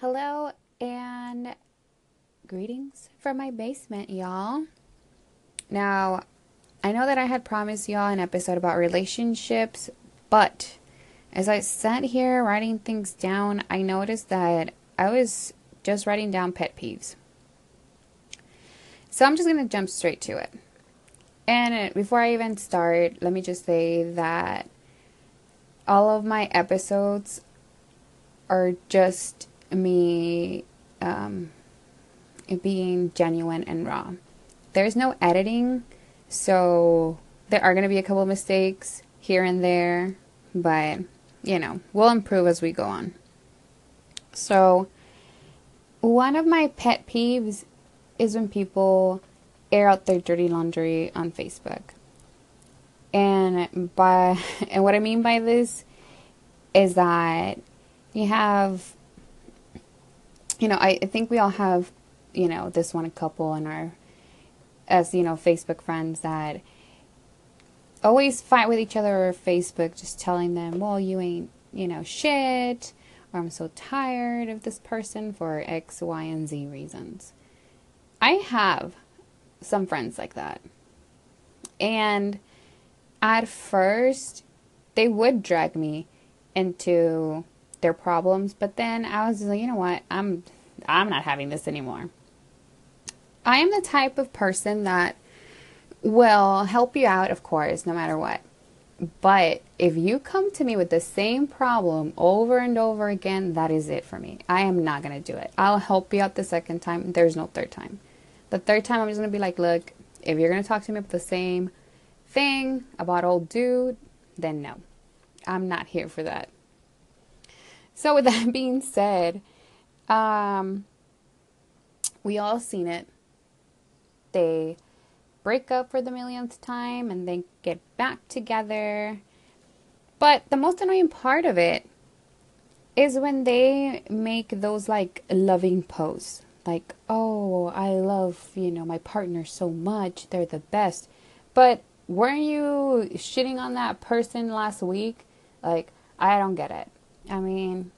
Hello and greetings from my basement, y'all. Now, I know that I had promised y'all an episode about relationships, but as I sat here writing things down, I noticed that I was just writing down pet peeves. So I'm just going to jump straight to it. And before I even start, let me just say that all of my episodes are just me um, being genuine and raw. There's no editing, so there are going to be a couple mistakes here and there, but you know, we'll improve as we go on. So, one of my pet peeves is when people air out their dirty laundry on Facebook. And by and what I mean by this is that you have you know, I, I think we all have, you know, this one couple in our as, you know, Facebook friends that always fight with each other over Facebook, just telling them, Well, you ain't, you know, shit or I'm so tired of this person for X, Y, and Z reasons. I have some friends like that. And at first, they would drag me into their problems, but then I was like, you know what? I'm I'm not having this anymore. I am the type of person that will help you out, of course, no matter what. But if you come to me with the same problem over and over again, that is it for me. I am not going to do it. I'll help you out the second time. There's no third time. The third time, I'm just going to be like, look, if you're going to talk to me about the same thing about old dude, then no. I'm not here for that. So, with that being said, um, we all seen it. They break up for the millionth time and then get back together. But the most annoying part of it is when they make those like loving posts like, oh, I love, you know, my partner so much. They're the best. But weren't you shitting on that person last week? Like, I don't get it. I mean,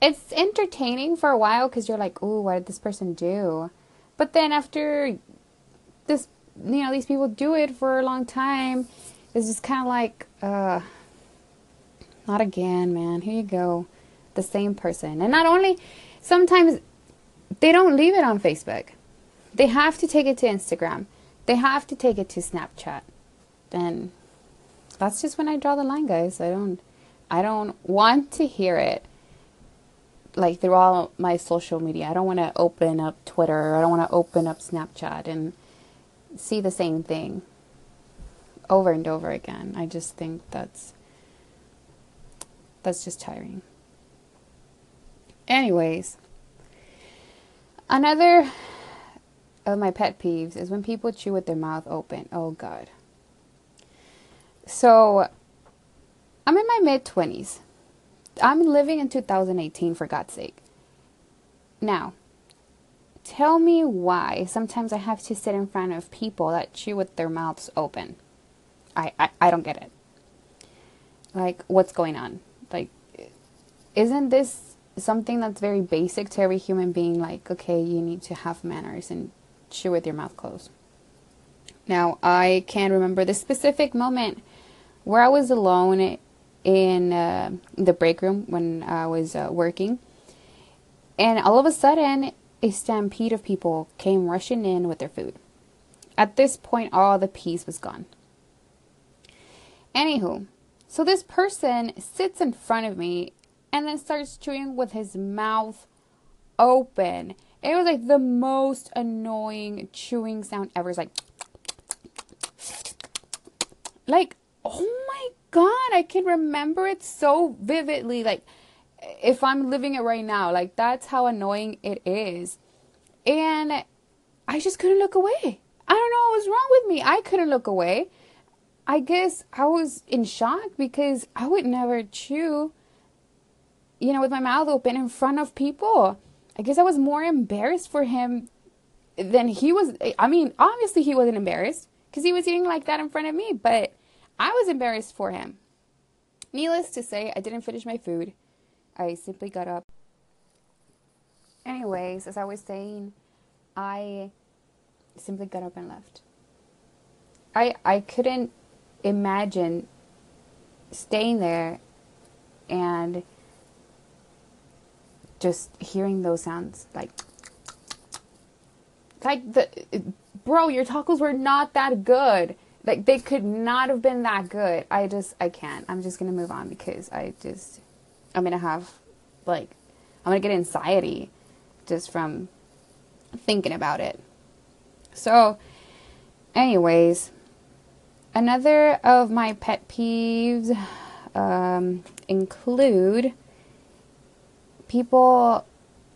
it's entertaining for a while because you're like, ooh, what did this person do? But then after this, you know, these people do it for a long time, it's just kind of like, uh, not again, man. Here you go. The same person. And not only, sometimes they don't leave it on Facebook. They have to take it to Instagram. They have to take it to Snapchat. And that's just when I draw the line, guys. I don't I don't want to hear it like through all my social media. I don't want to open up Twitter. I don't want to open up Snapchat and see the same thing over and over again. I just think that's that's just tiring. Anyways, Another of my pet peeves is when people chew with their mouth open. Oh, God. So, I'm in my mid 20s. I'm living in 2018, for God's sake. Now, tell me why sometimes I have to sit in front of people that chew with their mouths open. I, I, I don't get it. Like, what's going on? Like, isn't this something that's very basic to every human being like okay you need to have manners and chew with your mouth closed now i can't remember the specific moment where i was alone in uh, the break room when i was uh, working and all of a sudden a stampede of people came rushing in with their food at this point all the peace was gone anywho so this person sits in front of me and then starts chewing with his mouth open. It was like the most annoying chewing sound ever. It's like, like, oh god, I can remember it so vividly. Like, if I'm living it right now, like, that's how annoying it is. And I just couldn't look away. I don't know what was wrong with me. I couldn't look away. I guess I was in shock because I would never chew you know, with my mouth open in front of people. I guess I was more embarrassed for him than he was. I mean, obviously he wasn't embarrassed because he was eating like that in front of me, but I was embarrassed for him. Needless to say, I didn't finish my food. I simply got up anyways, as I was saying, I simply got up and left. I I couldn't imagine staying there and just hearing those sounds like like the bro your tacos were not that good like they could not have been that good. I just i can't. I'm just gonna move on because i just i'm gonna have like i'm gonna get anxiety just from thinking about it. So anyways another of my pet peeves um, include people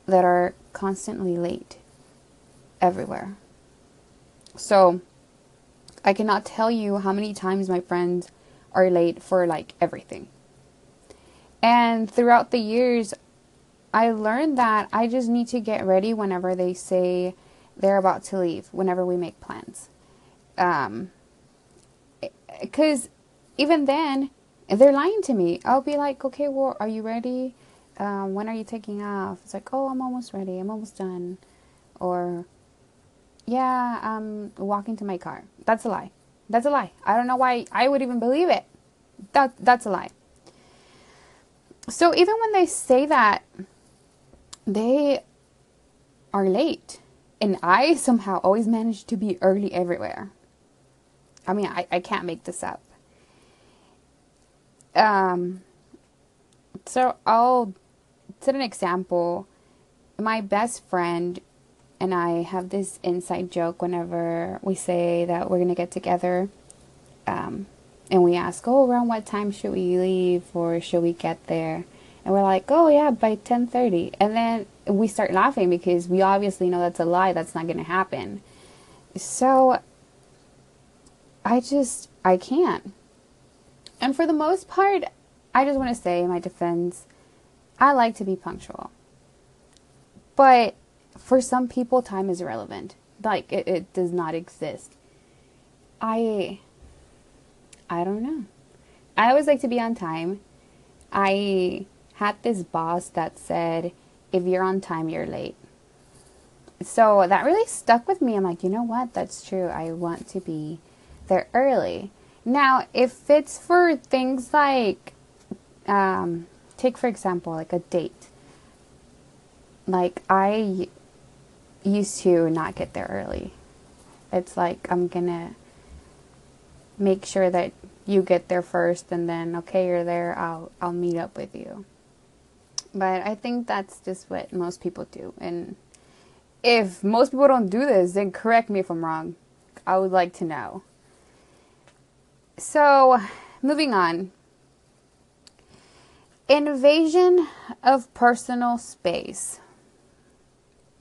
that are constantly late everywhere. So, I cannot tell you how many times my friends are late for like everything. And throughout the years, I learned that I just need to get ready whenever they say they're about to leave, whenever we make plans. Um, because even then, they're lying to me. I'll be like, okay, well, are you ready? Um, when are you taking off? It's like, oh, I'm almost ready. I'm almost done. Or, yeah, I'm walking to my car. That's a lie. That's a lie. I don't know why I would even believe it. That that's a lie. So even when they say that, they are late, and I somehow always manage to be early everywhere. I mean, I, I can't make this up. Um, so I'll set an example. My best friend and I have this inside joke whenever we say that we're gonna get together. Um, and we ask, oh, around what time should we leave or should we get there? And we're like, oh yeah, by 10:30. And then we start laughing because we obviously know that's a lie. That's not going to happen. So I just I can't. And for the most part, I just want to say in my defense, I like to be punctual. But for some people, time is irrelevant. Like it, it does not exist. I I don't know. I always like to be on time. I had this boss that said, if you're on time, you're late. So that really stuck with me. I'm like, you know what? That's true. I want to be there early. Now, if it's for things like, um, take for example, like a date. Like, I used to not get there early. It's like, I'm gonna make sure that you get there first and then, okay, you're there, I'll, I'll meet up with you. But I think that's just what most people do. And if most people don't do this, then correct me if I'm wrong. I would like to know. So, moving on. Invasion of personal space.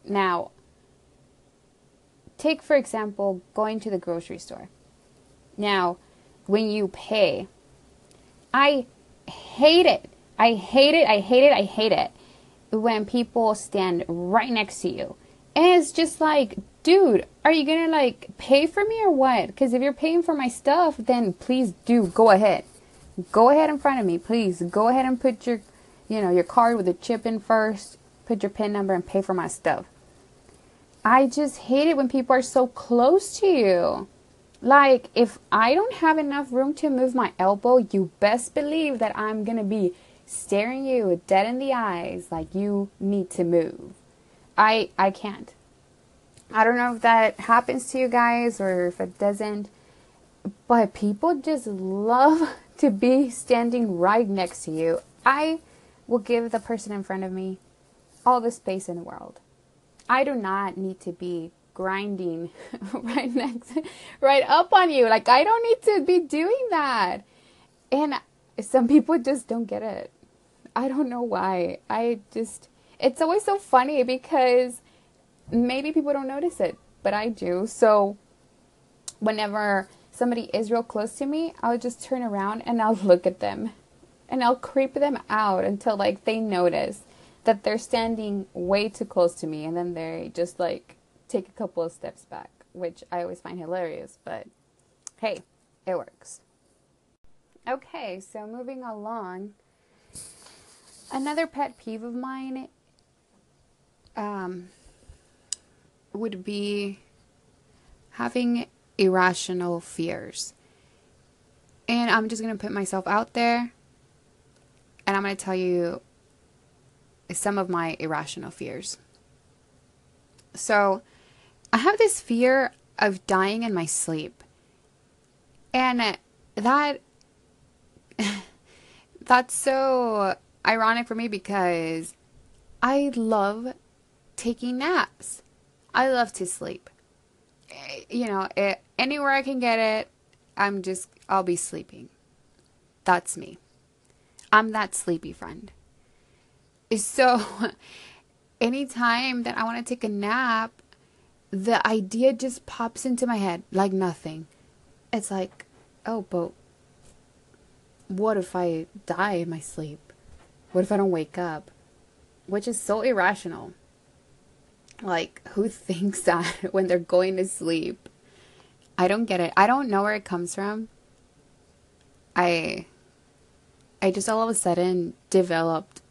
Now, take for example going to the grocery store. Now, when you pay, I hate it. I hate it. I hate it. I hate it when people stand right next to you. And it's just like, dude, are you gonna like pay for me or what? Because if you're paying for my stuff, then please do go ahead. Go ahead in front of me, please. Go ahead and put your, you know, your card with a chip in first. Put your PIN number and pay for my stuff. I just hate it when people are so close to you. Like, if I don't have enough room to move my elbow, you best believe that I'm gonna be staring you dead in the eyes like you need to move. I I can't. I don't know if that happens to you guys or if it doesn't, but people just love to be standing right next to you. I will give the person in front of me all the space in the world. I do not need to be grinding right next right up on you. Like I don't need to be doing that. And some people just don't get it. I don't know why. I just it's always so funny because maybe people don't notice it, but I do. So whenever somebody is real close to me, I'll just turn around and I'll look at them and I'll creep them out until like they notice that they're standing way too close to me and then they just like take a couple of steps back, which I always find hilarious, but hey, it works. Okay, so moving along. Another pet peeve of mine um, would be having irrational fears. And I'm just going to put myself out there and I'm going to tell you some of my irrational fears. So, I have this fear of dying in my sleep. And that that's so ironic for me because I love taking naps. I love to sleep. Eh, you know, it, eh, anywhere I can get it, I'm just I'll be sleeping. That's me. I'm that sleepy friend. So anytime that I want to take a nap, the idea just pops into my head like nothing. It's like, oh, but what if I die in my sleep? What if I don't wake up? Which is so irrational. Like, who thinks that when they're going to sleep? I don't get it. I don't know where it comes from. I I just all of a sudden developed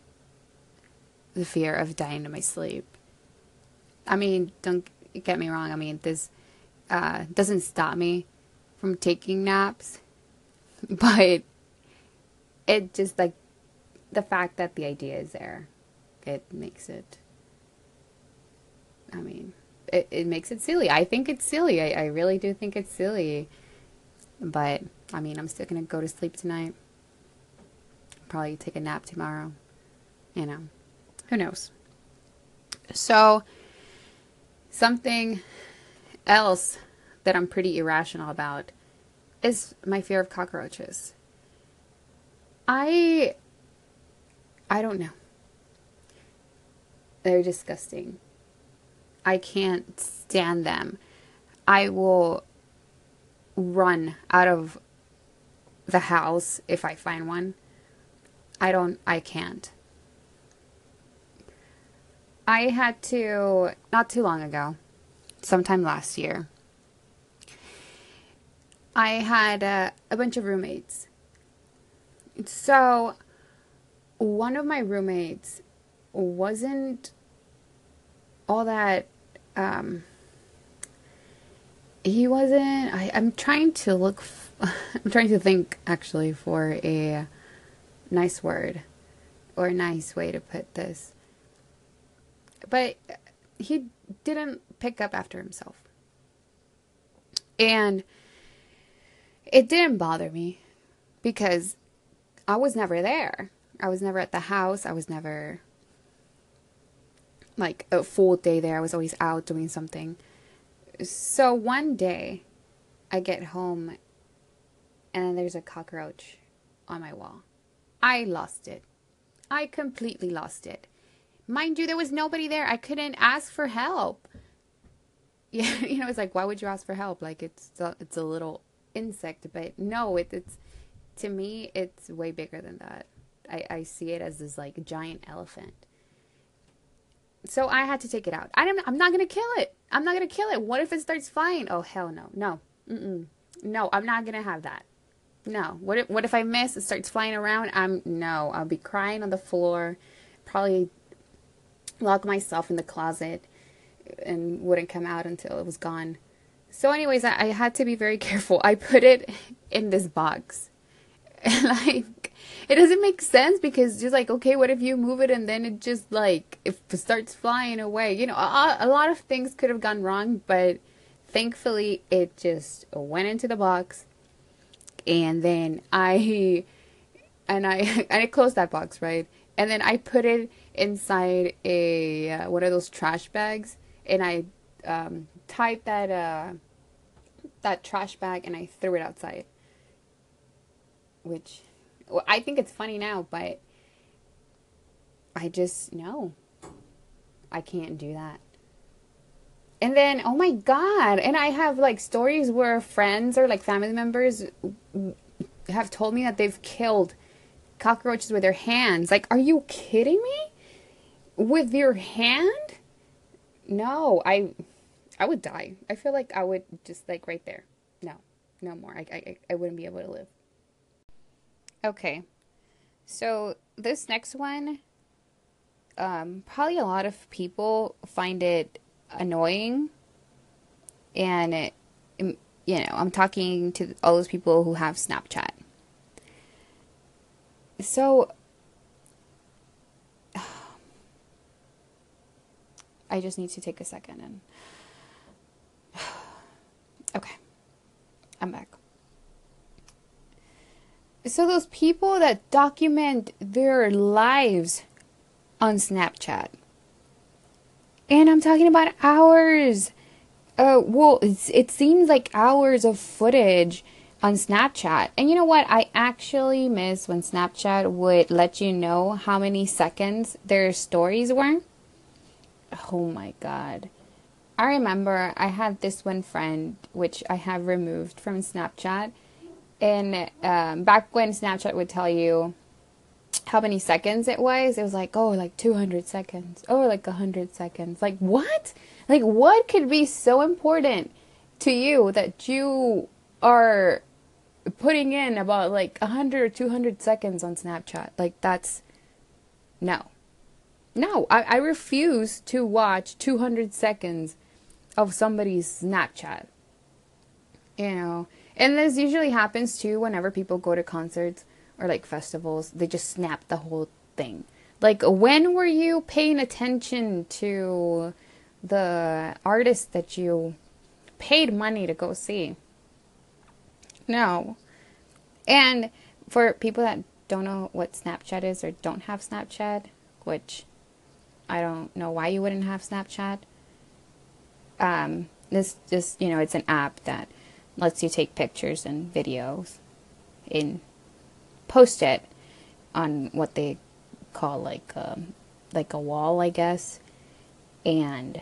the fear of dying in my sleep. I mean, don't get me wrong. I mean, this uh, doesn't stop me from taking naps, but it just like the fact that the idea is there, it makes it. I mean, it, it makes it silly. I think it's silly. I, I really do think it's silly. But, I mean, I'm still going to go to sleep tonight. Probably take a nap tomorrow. You know, who knows? So, Something else that I'm pretty irrational about is my fear of cockroaches. I I don't know. They're disgusting. I can't stand them. I will run out of the house if I find one. I don't I can't. I had to, not too long ago, sometime last year, I had a, a bunch of roommates. So, one of my roommates wasn't all that, um, he wasn't, I, I'm trying to look, I'm trying to think actually for a nice word or a nice way to put this but he didn't pick up after himself. And it didn't bother me because I was never there. I was never at the house. I was never like a full day there. I was always out doing something. So one day I get home and there's a cockroach on my wall. I lost it. I completely lost it. Mind you, there was nobody there. I couldn't ask for help. Yeah, you know, it's like, why would you ask for help? Like, it's a, it's a little insect, but no, it, it's to me, it's way bigger than that. I, I see it as this like giant elephant. So I had to take it out. I am I'm not gonna kill it. I'm not gonna kill it. What if it starts flying? Oh hell no, no, Mm-mm. no. I'm not gonna have that. No. What if what if I miss? It starts flying around. I'm no. I'll be crying on the floor. Probably lock myself in the closet and wouldn't come out until it was gone. So, anyways, I, I had to be very careful. I put it in this box. Like, it doesn't make sense because just like, okay, what if you move it and then it just like, it starts flying away? You know, a, a lot of things could have gone wrong, but thankfully it just went into the box. And then I, and I, and I closed that box, right? And then I put it inside a uh, one of those trash bags, and I um, tied that uh, that trash bag and I threw it outside. Which well, I think it's funny now, but I just no, I can't do that. And then, oh my god! And I have like stories where friends or like family members have told me that they've killed cockroaches with their hands. Like, are you kidding me? With your hand? No, I I would die. I feel like I would just like right there. No, no more. I I I wouldn't be able to live. Okay. So this next one um, probably a lot of people find it annoying. And, it, you know, I'm talking to all those people who have Snapchat. So, I just need to take a second and. okay. I'm back. So, those people that document their lives on Snapchat, and I'm talking about hours. Uh, well, it seems like hours of footage on Snapchat. And you know what? I actually miss when Snapchat would let you know how many seconds their stories were. Oh my god. I remember I had this one friend, which I have removed from Snapchat. And um, back when Snapchat would tell you how many seconds it was, it was like, oh, like 200 seconds. Oh, like 100 seconds. Like, what? Like, what could be so important to you that you are putting in about like 100 or 200 seconds on Snapchat? Like, that's no. No, I, I refuse to watch 200 seconds of somebody's Snapchat. You know, and this usually happens too whenever people go to concerts or like festivals. They just snap the whole thing. Like, when were you paying attention to the artist that you paid money to go see? No. And for people that don't know what Snapchat is or don't have Snapchat, which I don't know why you wouldn't have Snapchat. Um, this just, you know, it's an app that lets you take pictures and videos and post it on what they call like um, like a wall, I guess, and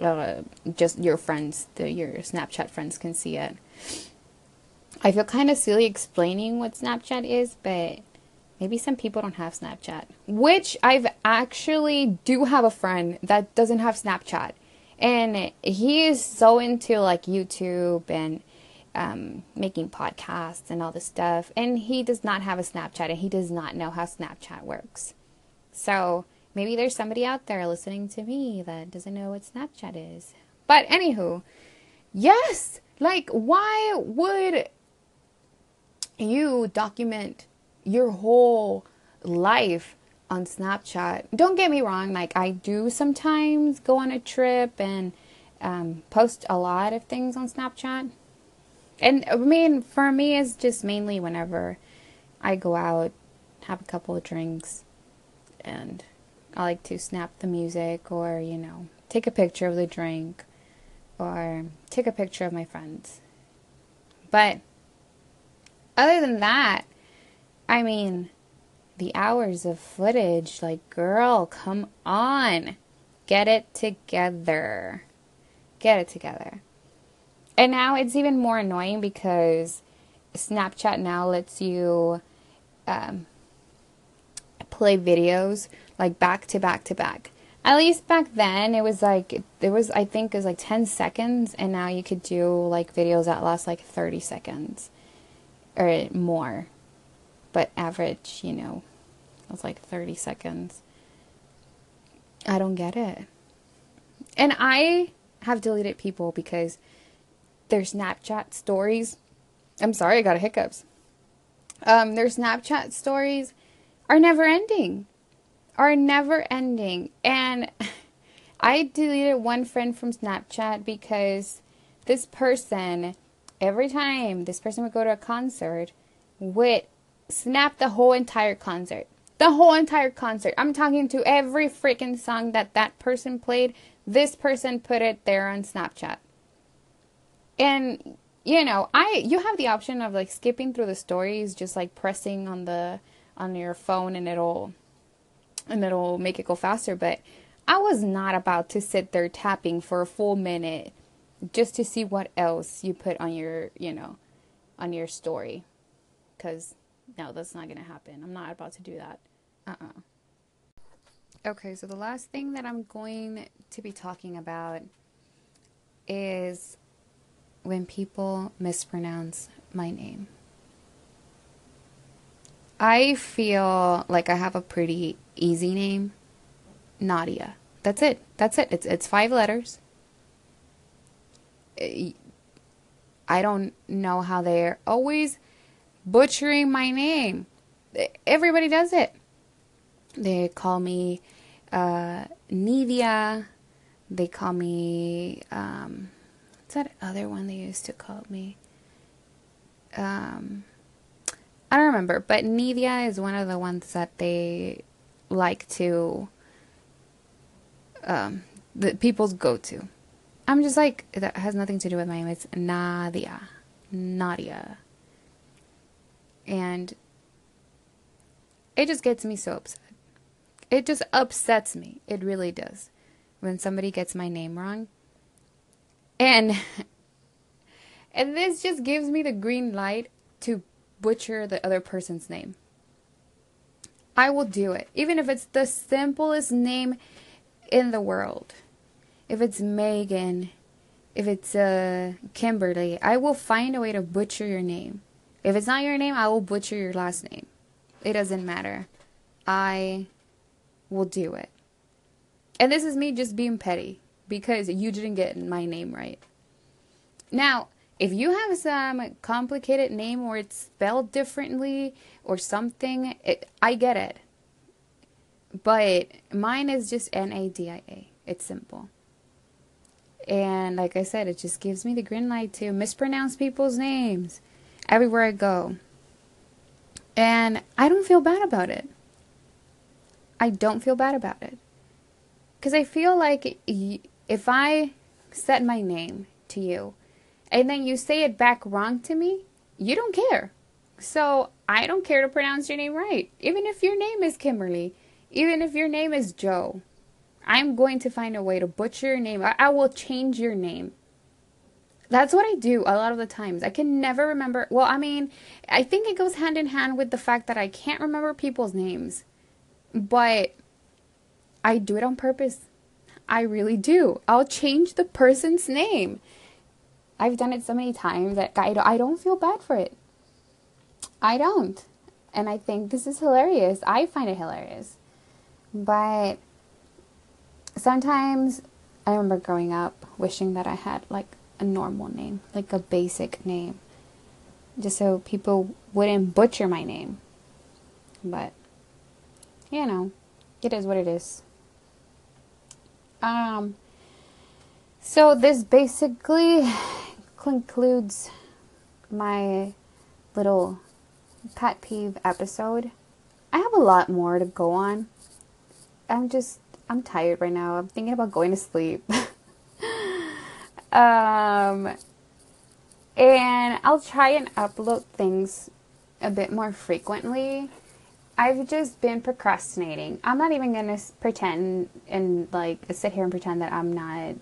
uh, just your friends, the, your Snapchat friends can see it. I feel kind of silly explaining what Snapchat is, but maybe some people don't have Snapchat. Which I've actually do have a friend that doesn't have Snapchat. And he is so into like YouTube and um, making podcasts and all this stuff. And he does not have a Snapchat and he does not know how Snapchat works. So maybe there's somebody out there listening to me that doesn't know what Snapchat is. But anywho, yes, like why would you document your whole life on Snapchat. Don't get me wrong, like I do sometimes go on a trip and um, post a lot of things on Snapchat. And I mean, for me, it's just mainly whenever I go out, have a couple of drinks, and I like to snap the music or, you know, take a picture of the drink or take a picture of my friends. But other than that, I mean, the hours of footage, like, girl, come on. Get it together. Get it together. And now it's even more annoying because Snapchat now lets you um, play videos like back to back to back. At least back then, it was like, it was, I think, it was like 10 seconds, and now you could do like videos that last like 30 seconds or more but average, you know, was like 30 seconds. I don't get it. And I have deleted people because their Snapchat stories. I'm sorry, I got a hiccups. Um, their Snapchat stories are never ending. Are never ending. And I deleted one friend from Snapchat because this person, every time this person would go to a concert, would snap the whole entire concert. The whole entire concert. I'm talking to every freaking song that that person played. This person put it there on Snapchat. And you know, I you have the option of like skipping through the stories, just like pressing on the on your phone and it'll and it'll make it go faster, but I was not about to sit there tapping for a full minute just to see what else you put on your, you know, on your story. Cuz no, that's not going to happen. I'm not about to do that. Uh uh-uh. uh Okay, so the last thing that I'm going to be talking about is when people mispronounce my name. I feel like I have a pretty easy name. Nadia. That's it. That's it. It's it's five letters. I don't know how they're always butchering my name. Everybody does it. They call me uh. They call me um, what's that other one they used to call me? Um, I don't remember, but Nivea is one of the ones that they like to um, the people's go to. I'm just like that has nothing to do with my name. It's Nadia, Nadia, and it just gets me so upset. It just upsets me. It really does when somebody gets my name wrong. And and this just gives me the green light to butcher the other person's name. I will do it, even if it's the simplest name in the world. If it's Megan, if it's uh, Kimberly, I will find a way to butcher your name. If it's not your name, I will butcher your last name. It doesn't matter. I will do it. And this is me just being petty because you didn't get my name right. Now, if you have some complicated name or it's spelled differently or something, it, I get it. But mine is just N A D I A. It's simple. And like I said, it just gives me the green light to mispronounce people's names everywhere I go. And I don't feel bad about it. I don't feel bad about it. Because I feel like if I set my name to you and then you say it back wrong to me, you don't care. So I don't care to pronounce your name right. Even if your name is Kimberly, even if your name is Joe, I'm going to find a way to butcher your name. I, I will change your name. That's what I do a lot of the times. I can never remember. Well, I mean, I think it goes hand in hand with the fact that I can't remember people's names. But I do it on purpose. I really do. I'll change the person's name. I've done it so many times that I don't, I don't feel bad for it. I don't. And I think this is hilarious. I find it hilarious. But sometimes I remember growing up wishing that I had like a normal name, like a basic name, just so people wouldn't butcher my name. But, you know, it is what it is. Um, so this basically concludes my little pet peeve episode. I have a lot more to go on. I'm just I'm tired right now. I'm thinking about going to sleep. um and I'll try and upload things a bit more frequently. I've just been procrastinating. I'm not even to pretend and like sit here and pretend that I'm not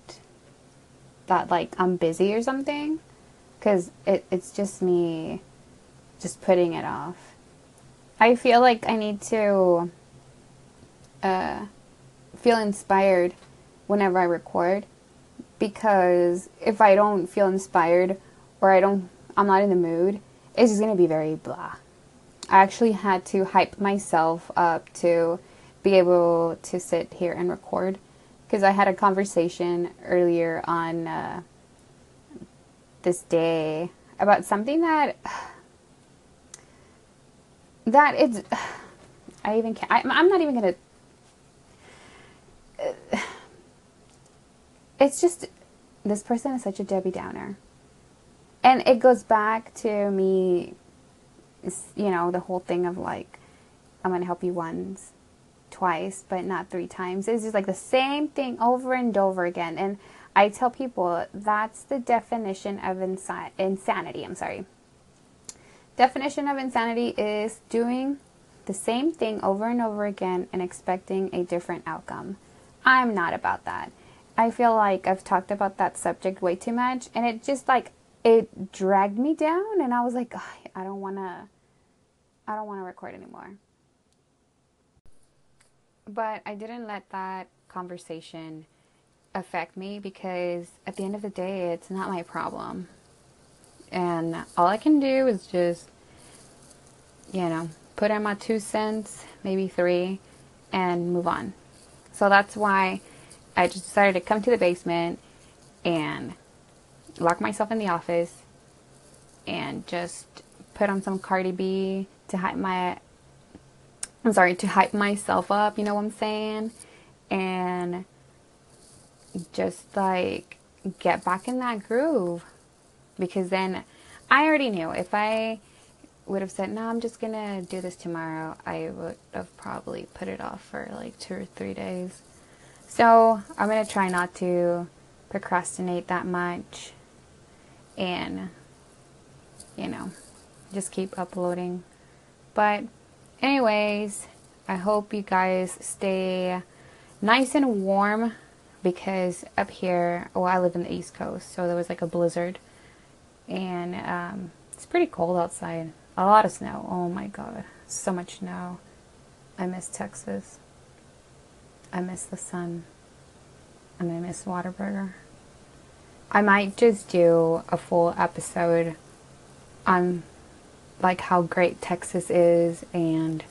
that like I'm busy or something cuz it it's just me just putting it off. I feel like I need to uh, feel inspired whenever I record because if I don't feel inspired or I don't I'm not in the mood, it's just going to be very blah. I actually had to hype myself up to be able to sit here and record because I had a conversation earlier on uh, this day about something that that it's I even can't I, I'm not even gonna it's just this person is such a Debbie Downer. And it goes back to me, you know, the whole thing of like, I'm going to help you once, twice, but not three times. It's just like the same thing over and over again. And I tell people that's the definition of insi- insanity. I'm sorry. Definition of insanity is doing the same thing over and over again and expecting a different outcome. I'm not about that. I feel like I've talked about that subject way too much and it just like it dragged me down and I was like I don't want to I don't want to record anymore. But I didn't let that conversation affect me because at the end of the day it's not my problem. And all I can do is just you know, put in my two cents, maybe three, and move on. So that's why I just decided to come to the basement and lock myself in the office and just put on some Cardi B to hype my I'm sorry, to hype myself up, you know what I'm saying? And just like get back in that groove. Because then I already knew if I would have said, No, I'm just gonna do this tomorrow, I would have probably put it off for like two or three days. So I'm gonna try not to procrastinate that much and you know just keep uploading. But anyways i hope you guys stay nice and warm because up here well i live in the east coast so there was like a blizzard. And um, it's pretty cold outside. A lot of snow. Oh my god. So much snow. I miss texas i miss the sun and i miss Whataburger I might just do a full episode on like how great Texas is and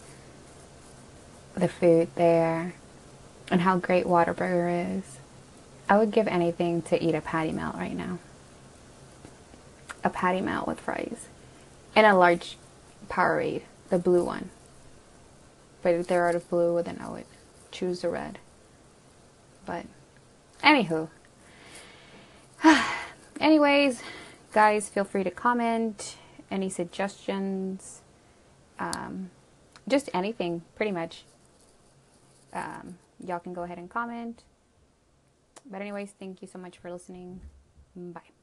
the food there and how great Whataburger is. I would give anything to eat a patty melt right now. A patty melt with fries. And a large Powerade, the blue one. But if they're out of blue, then I would choose the red. But, anywho, anyways, guys, feel free to comment any suggestions, um, just anything, pretty much. Um, y'all can go ahead and comment. But, anyways, thank you so much for listening. Bye.